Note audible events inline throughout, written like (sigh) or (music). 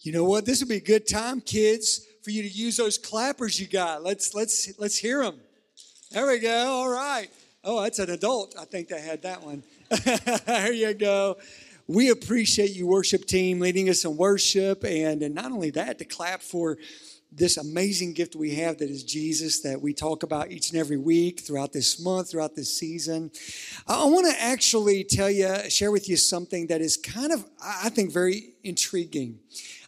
You know what? This would be a good time, kids, for you to use those clappers you got. Let's let's let's hear them. There we go. All right. Oh, that's an adult. I think they had that one. (laughs) there you go. We appreciate you, worship team, leading us in worship, and, and not only that, to clap for this amazing gift we have that is Jesus that we talk about each and every week throughout this month, throughout this season. I want to actually tell you, share with you something that is kind of, I think, very intriguing.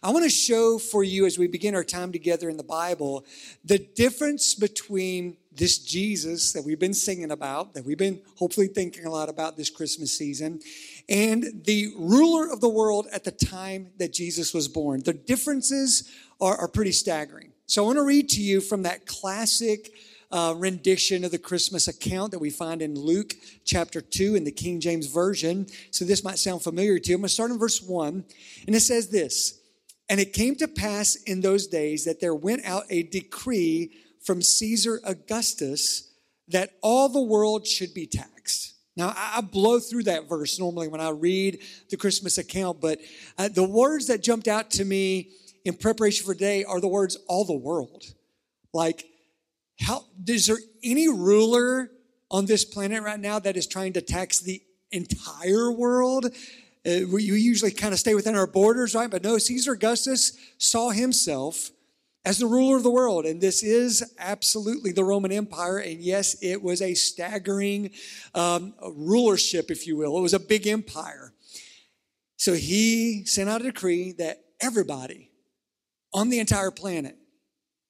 I want to show for you as we begin our time together in the Bible the difference between this Jesus that we've been singing about, that we've been hopefully thinking a lot about this Christmas season, and the ruler of the world at the time that Jesus was born. The differences are, are pretty staggering. So I want to read to you from that classic uh, rendition of the Christmas account that we find in Luke chapter 2 in the King James Version. So this might sound familiar to you. I'm going to start in verse 1, and it says this And it came to pass in those days that there went out a decree from Caesar Augustus that all the world should be taxed. Now, I blow through that verse normally when I read the Christmas account, but uh, the words that jumped out to me in preparation for today are the words all the world. Like, how is there any ruler on this planet right now that is trying to tax the entire world? Uh, we usually kind of stay within our borders, right? But no, Caesar Augustus saw himself as the ruler of the world. And this is absolutely the Roman Empire. And yes, it was a staggering um, rulership, if you will. It was a big empire. So he sent out a decree that everybody on the entire planet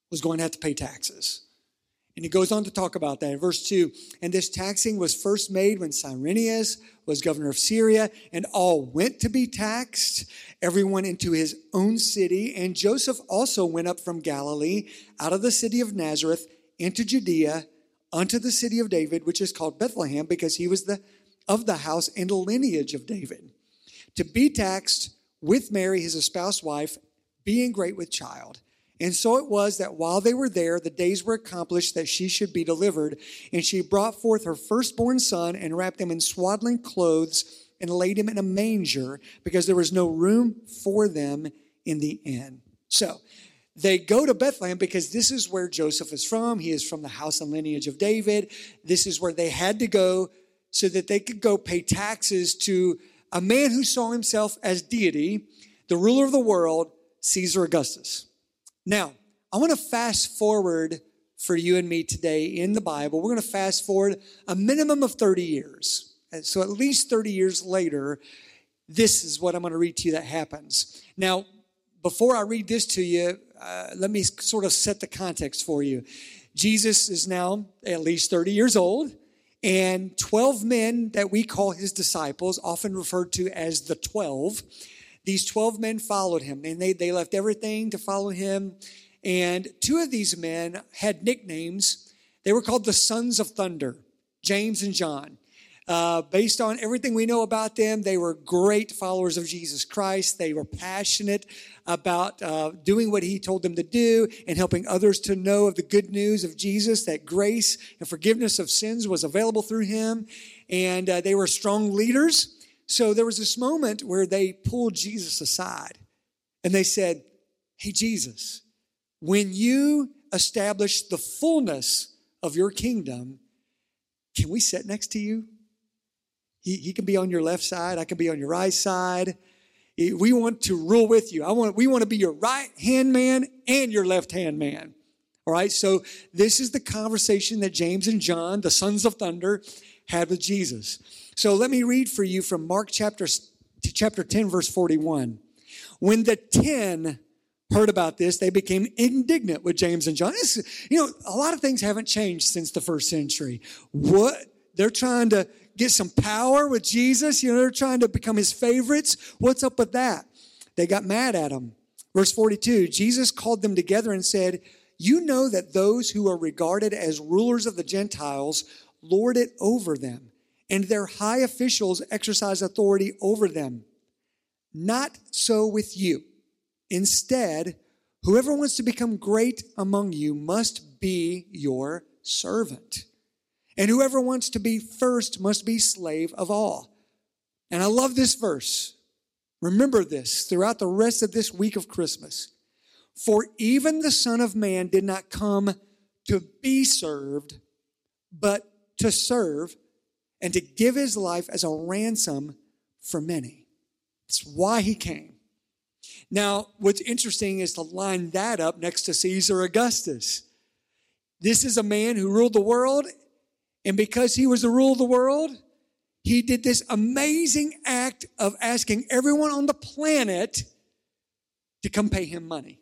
was going to have to pay taxes. And he goes on to talk about that in verse 2. And this taxing was first made when Cyrenius was governor of Syria, and all went to be taxed, everyone into his own city. And Joseph also went up from Galilee, out of the city of Nazareth, into Judea, unto the city of David, which is called Bethlehem, because he was the of the house and the lineage of David, to be taxed with Mary, his espoused wife, being great with child. And so it was that while they were there, the days were accomplished that she should be delivered. And she brought forth her firstborn son and wrapped him in swaddling clothes and laid him in a manger because there was no room for them in the inn. So they go to Bethlehem because this is where Joseph is from. He is from the house and lineage of David. This is where they had to go so that they could go pay taxes to a man who saw himself as deity, the ruler of the world, Caesar Augustus. Now, I want to fast forward for you and me today in the Bible. We're going to fast forward a minimum of 30 years. And So, at least 30 years later, this is what I'm going to read to you that happens. Now, before I read this to you, uh, let me sort of set the context for you. Jesus is now at least 30 years old, and 12 men that we call his disciples, often referred to as the 12, these 12 men followed him and they, they left everything to follow him. And two of these men had nicknames. They were called the Sons of Thunder, James and John. Uh, based on everything we know about them, they were great followers of Jesus Christ. They were passionate about uh, doing what he told them to do and helping others to know of the good news of Jesus, that grace and forgiveness of sins was available through him. And uh, they were strong leaders. So there was this moment where they pulled Jesus aside and they said, Hey, Jesus, when you establish the fullness of your kingdom, can we sit next to you? He, he can be on your left side, I can be on your right side. We want to rule with you. I want, we want to be your right hand man and your left hand man. All right, so this is the conversation that James and John, the sons of thunder, had with Jesus. So let me read for you from Mark chapter, chapter 10, verse 41. When the 10 heard about this, they became indignant with James and John. This, you know, a lot of things haven't changed since the first century. What? They're trying to get some power with Jesus. You know, they're trying to become his favorites. What's up with that? They got mad at him. Verse 42 Jesus called them together and said, You know that those who are regarded as rulers of the Gentiles lord it over them and their high officials exercise authority over them. Not so with you. Instead, whoever wants to become great among you must be your servant. And whoever wants to be first must be slave of all. And I love this verse Remember this throughout the rest of this week of Christmas. For even the Son of Man did not come to be served, but to serve and to give his life as a ransom for many. That's why he came. Now, what's interesting is to line that up next to Caesar Augustus. This is a man who ruled the world, and because he was the rule of the world, he did this amazing act of asking everyone on the planet to come pay him money.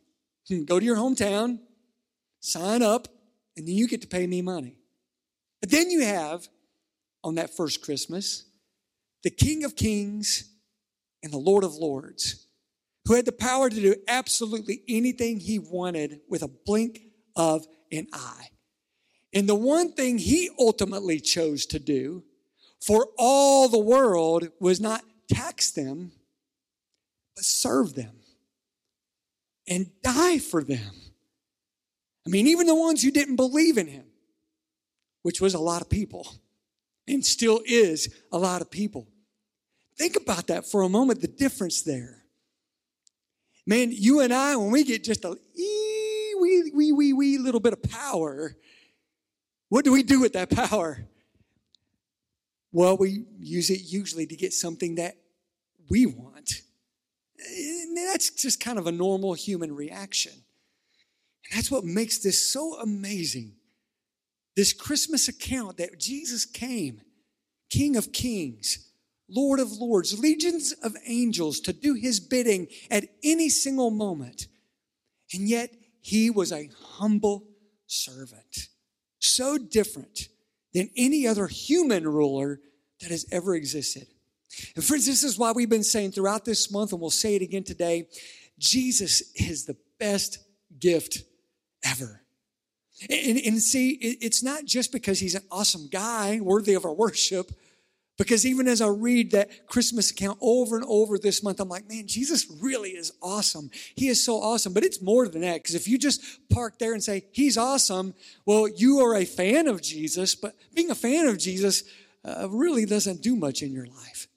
Hmm, go to your hometown, sign up, and then you get to pay me money. But then you have, on that first Christmas, the King of Kings and the Lord of Lords, who had the power to do absolutely anything he wanted with a blink of an eye. And the one thing he ultimately chose to do for all the world was not tax them, but serve them and die for them. I mean, even the ones who didn't believe in him, which was a lot of people and still is a lot of people. Think about that for a moment, the difference there. Man, you and I, when we get just a wee, wee, wee, wee little bit of power, what do we do with that power? Well, we use it usually to get something that we want. And that's just kind of a normal human reaction. And that's what makes this so amazing. This Christmas account that Jesus came, King of Kings, Lord of Lords, legions of angels to do his bidding at any single moment. And yet he was a humble servant, so different than any other human ruler that has ever existed. And friends, this is why we've been saying throughout this month, and we'll say it again today Jesus is the best gift ever. And, and see, it's not just because he's an awesome guy worthy of our worship, because even as I read that Christmas account over and over this month, I'm like, man, Jesus really is awesome. He is so awesome. But it's more than that. Because if you just park there and say, he's awesome, well, you are a fan of Jesus. But being a fan of Jesus uh, really doesn't do much in your life.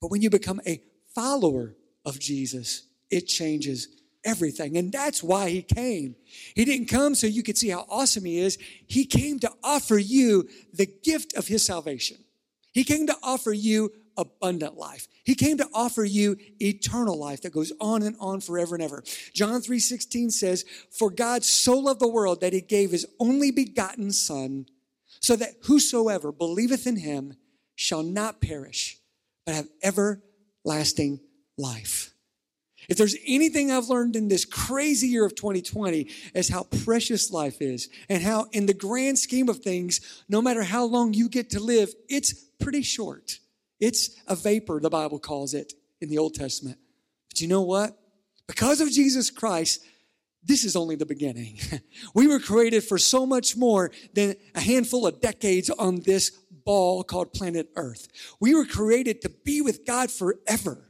But when you become a follower of Jesus, it changes everything. And that's why he came. He didn't come so you could see how awesome he is. He came to offer you the gift of his salvation. He came to offer you abundant life. He came to offer you eternal life that goes on and on forever and ever. John 3:16 says, "For God so loved the world that he gave his only begotten son, so that whosoever believeth in him shall not perish, but have everlasting life." If there's anything I've learned in this crazy year of 2020 is how precious life is and how in the grand scheme of things, no matter how long you get to live, it's pretty short. It's a vapor, the Bible calls it in the Old Testament. But you know what? Because of Jesus Christ, this is only the beginning. (laughs) we were created for so much more than a handful of decades on this ball called planet Earth. We were created to be with God forever.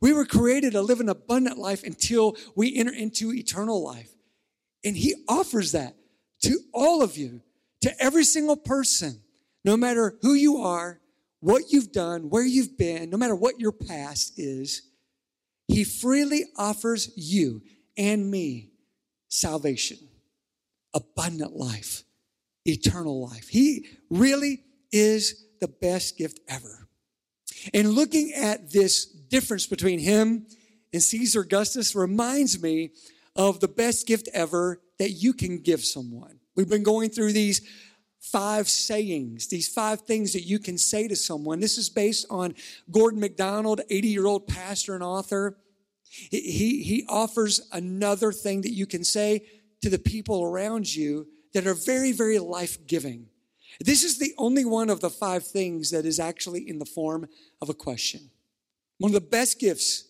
We were created to live an abundant life until we enter into eternal life. And He offers that to all of you, to every single person, no matter who you are, what you've done, where you've been, no matter what your past is. He freely offers you and me salvation, abundant life, eternal life. He really is the best gift ever. And looking at this difference between him and Caesar Augustus reminds me of the best gift ever that you can give someone. We've been going through these five sayings, these five things that you can say to someone. This is based on Gordon MacDonald, 80 year old pastor and author. He, he offers another thing that you can say to the people around you that are very, very life giving. This is the only one of the five things that is actually in the form of a question. One of the best gifts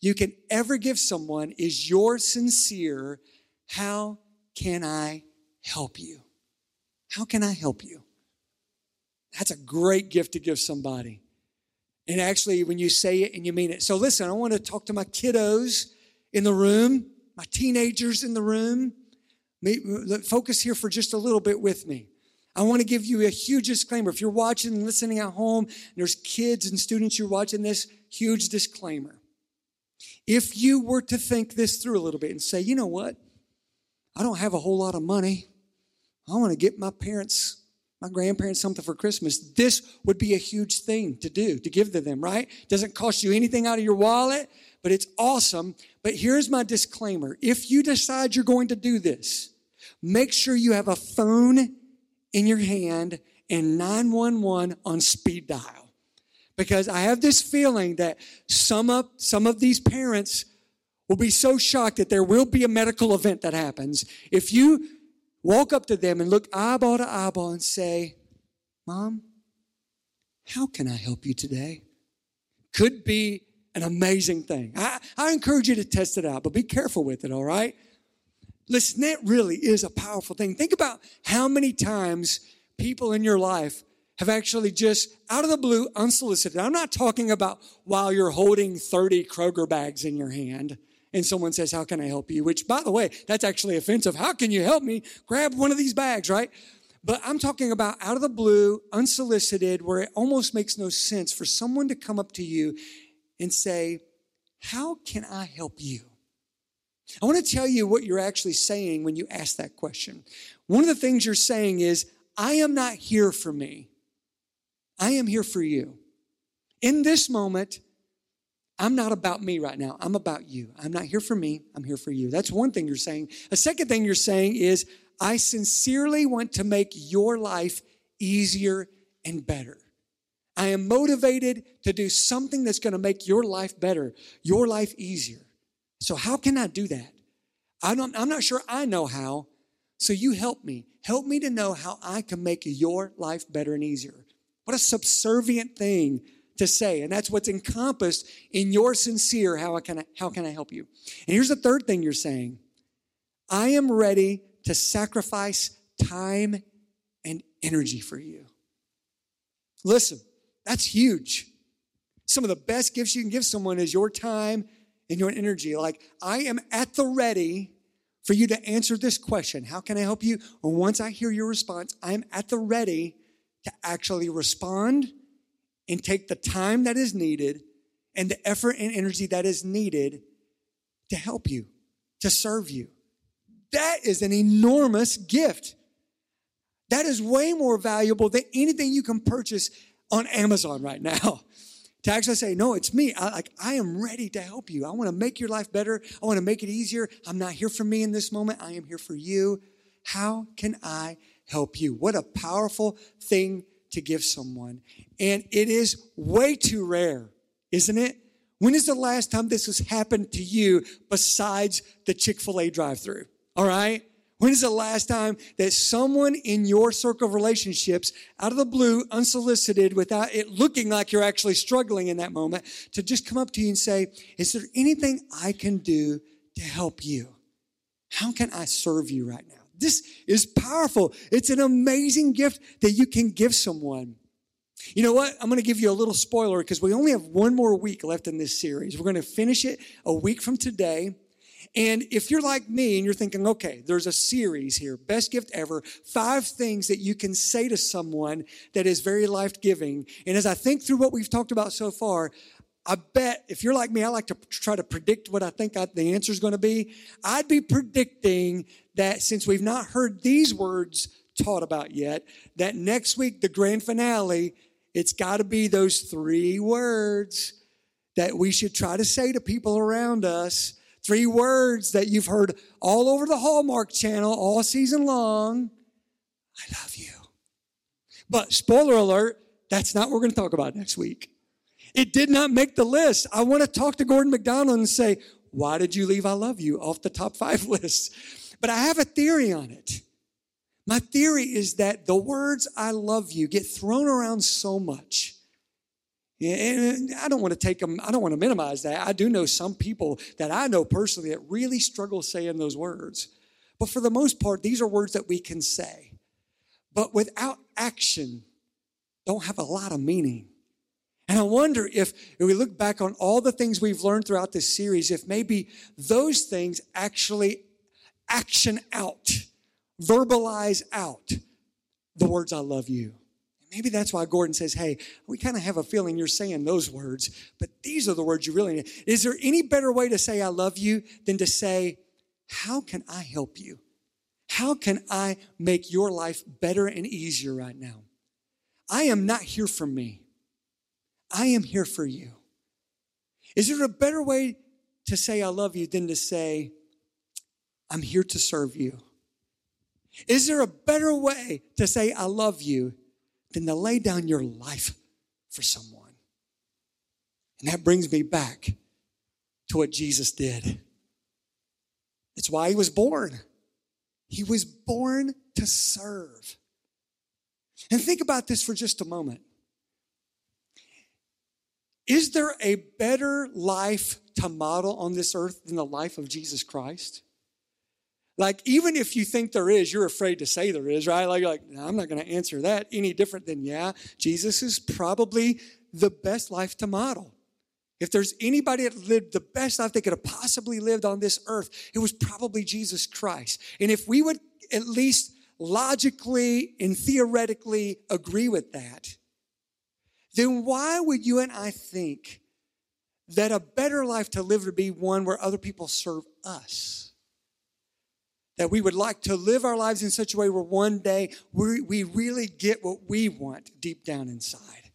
you can ever give someone is your sincere, how can I help you? How can I help you? That's a great gift to give somebody. And actually, when you say it and you mean it. So, listen, I want to talk to my kiddos in the room, my teenagers in the room. Uh, focus here for just a little bit with me. I want to give you a huge disclaimer. If you're watching and listening at home, there's kids and students you're watching this, huge disclaimer. If you were to think this through a little bit and say, you know what? I don't have a whole lot of money. I want to get my parents, my grandparents something for Christmas. This would be a huge thing to do, to give to them, right? Doesn't cost you anything out of your wallet, but it's awesome. But here's my disclaimer if you decide you're going to do this, make sure you have a phone in your hand and 911 on speed dial. Because I have this feeling that some of, some of these parents will be so shocked that there will be a medical event that happens. If you walk up to them and look eyeball to eyeball and say, Mom, how can I help you today? Could be an amazing thing. I, I encourage you to test it out, but be careful with it, all right? Listen, that really is a powerful thing. Think about how many times people in your life have actually just out of the blue, unsolicited. I'm not talking about while you're holding 30 Kroger bags in your hand and someone says, How can I help you? Which, by the way, that's actually offensive. How can you help me? Grab one of these bags, right? But I'm talking about out of the blue, unsolicited, where it almost makes no sense for someone to come up to you and say, How can I help you? I want to tell you what you're actually saying when you ask that question. One of the things you're saying is, I am not here for me. I am here for you. In this moment, I'm not about me right now. I'm about you. I'm not here for me. I'm here for you. That's one thing you're saying. A second thing you're saying is, I sincerely want to make your life easier and better. I am motivated to do something that's going to make your life better, your life easier. So, how can I do that? I don't, I'm not sure I know how. So, you help me. Help me to know how I can make your life better and easier. What a subservient thing to say. And that's what's encompassed in your sincere, how can I, how can I help you? And here's the third thing you're saying. I am ready to sacrifice time and energy for you. Listen, that's huge. Some of the best gifts you can give someone is your time your energy. Like, I am at the ready for you to answer this question How can I help you? And once I hear your response, I'm at the ready to actually respond and take the time that is needed and the effort and energy that is needed to help you, to serve you. That is an enormous gift. That is way more valuable than anything you can purchase on Amazon right now. (laughs) to actually say, no, it's me. I, like, I am ready to help you. I want to make your life better. I want to make it easier. I'm not here for me in this moment. I am here for you. How can I help you? What a powerful thing to give someone. And it is way too rare, isn't it? When is the last time this has happened to you besides the Chick fil A drive through? All right? When is the last time that someone in your circle of relationships, out of the blue, unsolicited, without it looking like you're actually struggling in that moment, to just come up to you and say, Is there anything I can do to help you? How can I serve you right now? This is powerful. It's an amazing gift that you can give someone. You know what? I'm going to give you a little spoiler because we only have one more week left in this series. We're going to finish it a week from today. And if you're like me and you're thinking, okay, there's a series here, best gift ever, five things that you can say to someone that is very life giving. And as I think through what we've talked about so far, I bet if you're like me, I like to try to predict what I think I, the answer is going to be. I'd be predicting that since we've not heard these words taught about yet, that next week, the grand finale, it's got to be those three words that we should try to say to people around us Three words that you've heard all over the Hallmark channel all season long. I love you. But spoiler alert, that's not what we're going to talk about next week. It did not make the list. I want to talk to Gordon MacDonald and say, why did you leave I love you off the top five (laughs) list? But I have a theory on it. My theory is that the words I love you get thrown around so much and I don't want to take them, I don't want to minimize that. I do know some people that I know personally that really struggle saying those words. But for the most part, these are words that we can say. But without action, don't have a lot of meaning. And I wonder if, if we look back on all the things we've learned throughout this series, if maybe those things actually action out, verbalize out the words I love you. Maybe that's why Gordon says, Hey, we kind of have a feeling you're saying those words, but these are the words you really need. Is there any better way to say I love you than to say, How can I help you? How can I make your life better and easier right now? I am not here for me. I am here for you. Is there a better way to say I love you than to say, I'm here to serve you? Is there a better way to say I love you than to lay down your life for someone? And that brings me back to what Jesus did. It's why he was born. He was born to serve. And think about this for just a moment. Is there a better life to model on this earth than the life of Jesus Christ? Like, even if you think there is, you're afraid to say there is, right? Like, like no, I'm not going to answer that any different than, yeah, Jesus is probably the best life to model. If there's anybody that lived the best life they could have possibly lived on this earth, it was probably Jesus Christ. And if we would at least logically and theoretically agree with that, then why would you and I think that a better life to live would be one where other people serve us? That we would like to live our lives in such a way where one day we, we really get what we want deep down inside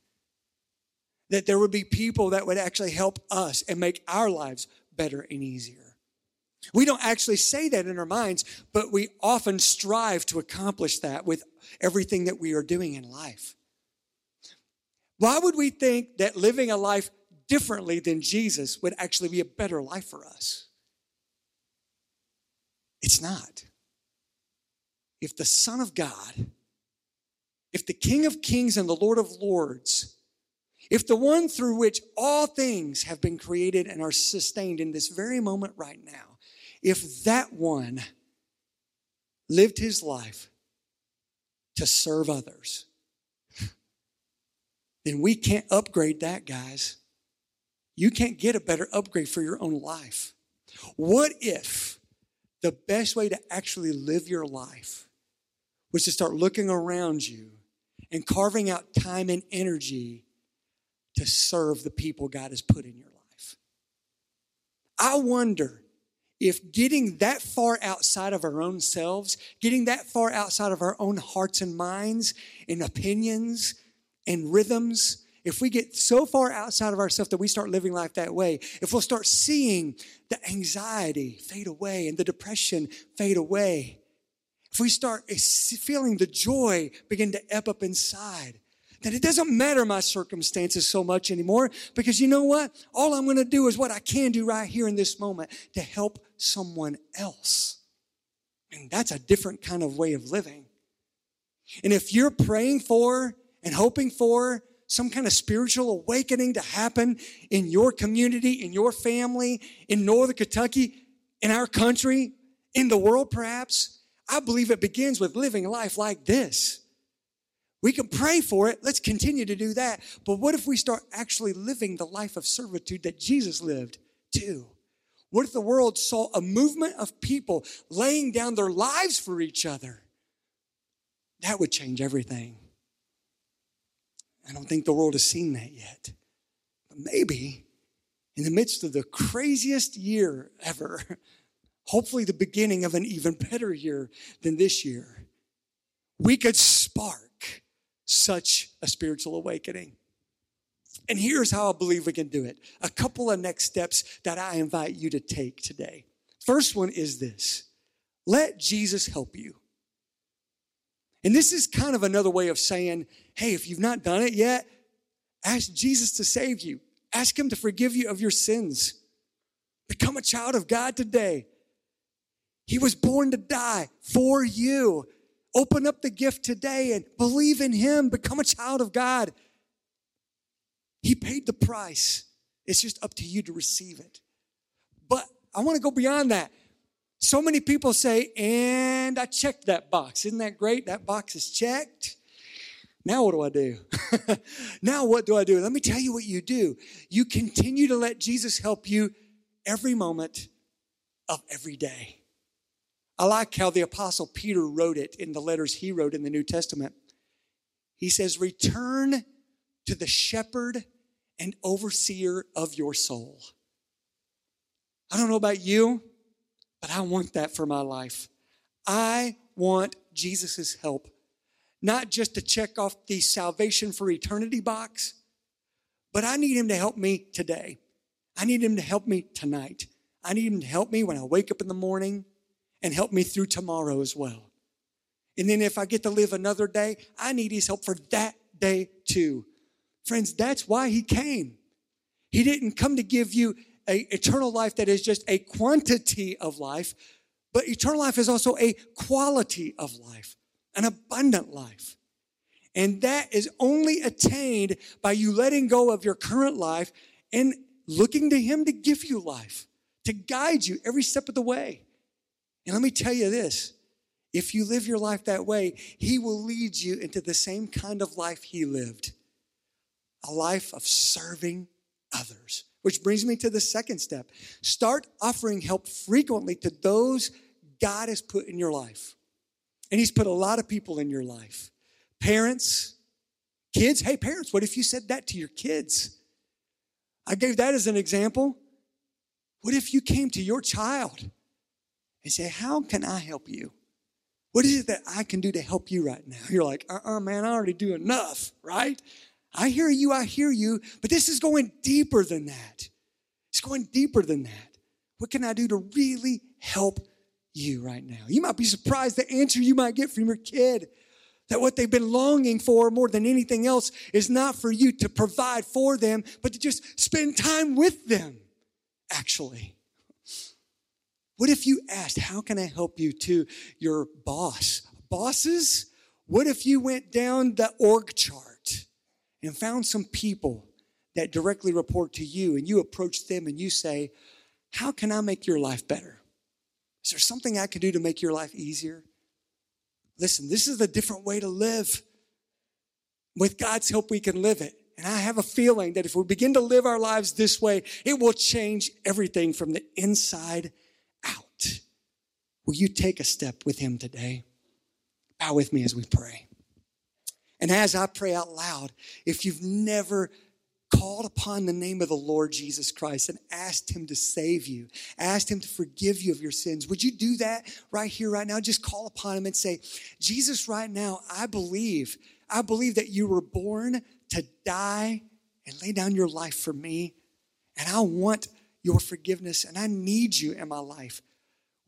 that there would be people that would actually help us and make our lives better and easier. We don't actually say that in our minds, but we often strive to accomplish that with everything that we are doing in life. Why would we think that living a life differently than Jesus would actually be a better life for us? It's not. If the Son of God, if the King of Kings and the Lord of Lords if the one through which all things have been created and are sustained in this very moment right now, if that one lived his life to serve others, (laughs) then we can't upgrade that, guys. You can't get a better upgrade for your own life. What if the best way to actually live your life was to start looking around you and carving out time and energy to serve the people God has put in your life. I wonder if getting that far outside of our own selves, getting that far outside of our own hearts and minds and opinions and rhythms, if we get so far outside of ourselves that we start living life that way, if we'll start seeing the anxiety fade away and the depression fade away, if we start feeling the joy begin to ebb up inside, that it doesn't matter my circumstances so much anymore because you know what? All I'm going to do is what I can do right here in this moment to help someone else. And that's a different kind of way of living. And if you're praying for and hoping for some kind of spiritual awakening to happen in your community, in your family, in Northern Kentucky, in our country, in the world perhaps, I believe it begins with living a life like this we can pray for it. Let's continue to do that. But what if we start actually living the life of servitude that Jesus lived too? What if the world saw a movement of people laying down their lives for each other? That would change everything. I don't think the world has seen that yet. But maybe in the midst of the craziest year ever, (laughs) hopefully the beginning of an even better year than this year, we could spark such a spiritual awakening. And here's how I believe we can do it a couple of next steps that I invite you to take today. First one is this let Jesus help you. And this is kind of another way of saying, hey, if you've not done it yet, ask Jesus to save you, ask Him to forgive you of your sins. Become a child of God today. He was born to die for you. Open up the gift today and believe in Him. Become a child of God. He paid the price. It's just up to you to receive it. But I want to go beyond that. So many people say, and I checked that box. Isn't that great? That box is checked. Now what do I do? (laughs) now what do I do? Let me tell you what you do. You continue to let Jesus help you every moment of every day. I like how the Apostle Peter wrote it in the letters he wrote in the New Testament. He says, Return to the shepherd and overseer of your soul. I don't know about you, but I want that for my life. I want Jesus' help, not just to check off the salvation for eternity box, but I need him to help me today. I need him to help me tonight. I need him to help me when I wake up in the morning and help me through tomorrow as well. And then if I get to live another day, I need his help for that day too. Friends, that's why he came. He didn't come to give you a eternal life that is just a quantity of life, but eternal life is also a quality of life, an abundant life. And that is only attained by you letting go of your current life and looking to Him to give you life, to guide you every step of the way. And let me tell you this if you live your life that way, He will lead you into the same kind of life He lived a life of serving others. Which brings me to the second step start offering help frequently to those God has put in your life. And He's put a lot of people in your life. Parents, kids. Hey, parents, what if you said that to your kids? I gave that as an example. What if you came to your child and say, How can I help you? What is it that I can do to help you right now? You're like, uh uh-uh, uh man, I already do enough, right? I hear you, I hear you, but this is going deeper than that. It's going deeper than that. What can I do to really help you right now? You might be surprised the answer you might get from your kid that what they've been longing for more than anything else is not for you to provide for them, but to just spend time with them, actually. What if you asked, How can I help you to your boss? Bosses, what if you went down the org chart and found some people that directly report to you and you approach them and you say, How can I make your life better? Is there something I can do to make your life easier? Listen, this is a different way to live. With God's help, we can live it. And I have a feeling that if we begin to live our lives this way, it will change everything from the inside out. Will you take a step with Him today? Bow with me as we pray. And as I pray out loud, if you've never called upon the name of the Lord Jesus Christ and asked Him to save you, asked Him to forgive you of your sins, would you do that right here, right now? Just call upon Him and say, Jesus, right now, I believe, I believe that you were born to die and lay down your life for me. And I want your forgiveness and I need you in my life.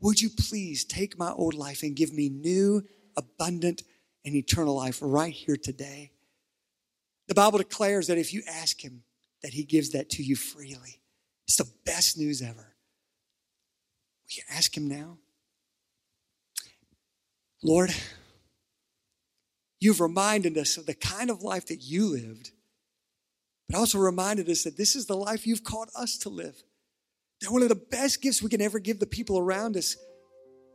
Would you please take my old life and give me new, abundant, and eternal life right here today? The Bible declares that if you ask Him, that He gives that to you freely. It's the best news ever. Will you ask Him now? Lord, you've reminded us of the kind of life that you lived, but also reminded us that this is the life you've called us to live. That one of the best gifts we can ever give the people around us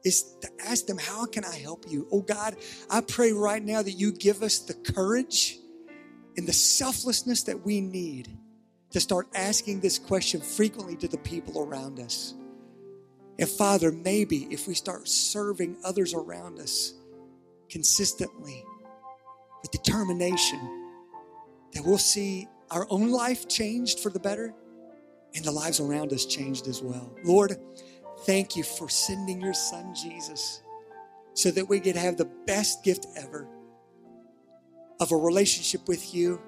is to ask them, How can I help you? Oh God, I pray right now that you give us the courage and the selflessness that we need to start asking this question frequently to the people around us. And Father, maybe if we start serving others around us consistently with determination, that we'll see our own life changed for the better and the lives around us changed as well. Lord, thank you for sending your son Jesus so that we could have the best gift ever of a relationship with you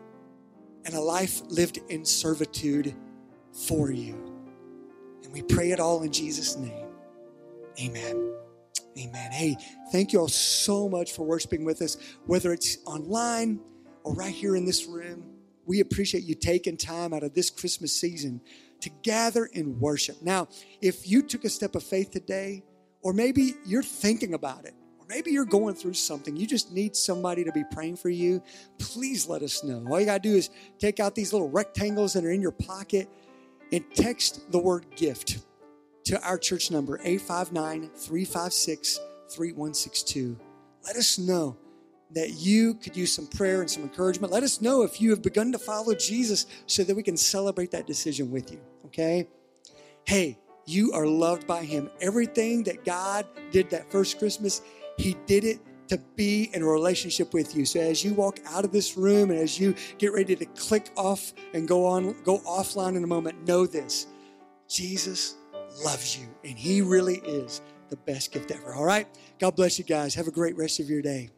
and a life lived in servitude for you. And we pray it all in Jesus' name. Amen. Amen. Hey, thank you all so much for worshiping with us, whether it's online or right here in this room. We appreciate you taking time out of this Christmas season to gather in worship. Now, if you took a step of faith today, or maybe you're thinking about it, or maybe you're going through something, you just need somebody to be praying for you, please let us know. All you got to do is take out these little rectangles that are in your pocket and text the word gift to our church number 859 356 3162. Let us know that you could use some prayer and some encouragement. Let us know if you have begun to follow Jesus so that we can celebrate that decision with you, okay? Hey, you are loved by Him. Everything that God did that first Christmas, He did it to be in a relationship with you. So as you walk out of this room and as you get ready to click off and go on, go offline in a moment, know this. Jesus loves you and he really is the best gift ever. All right. God bless you guys. Have a great rest of your day.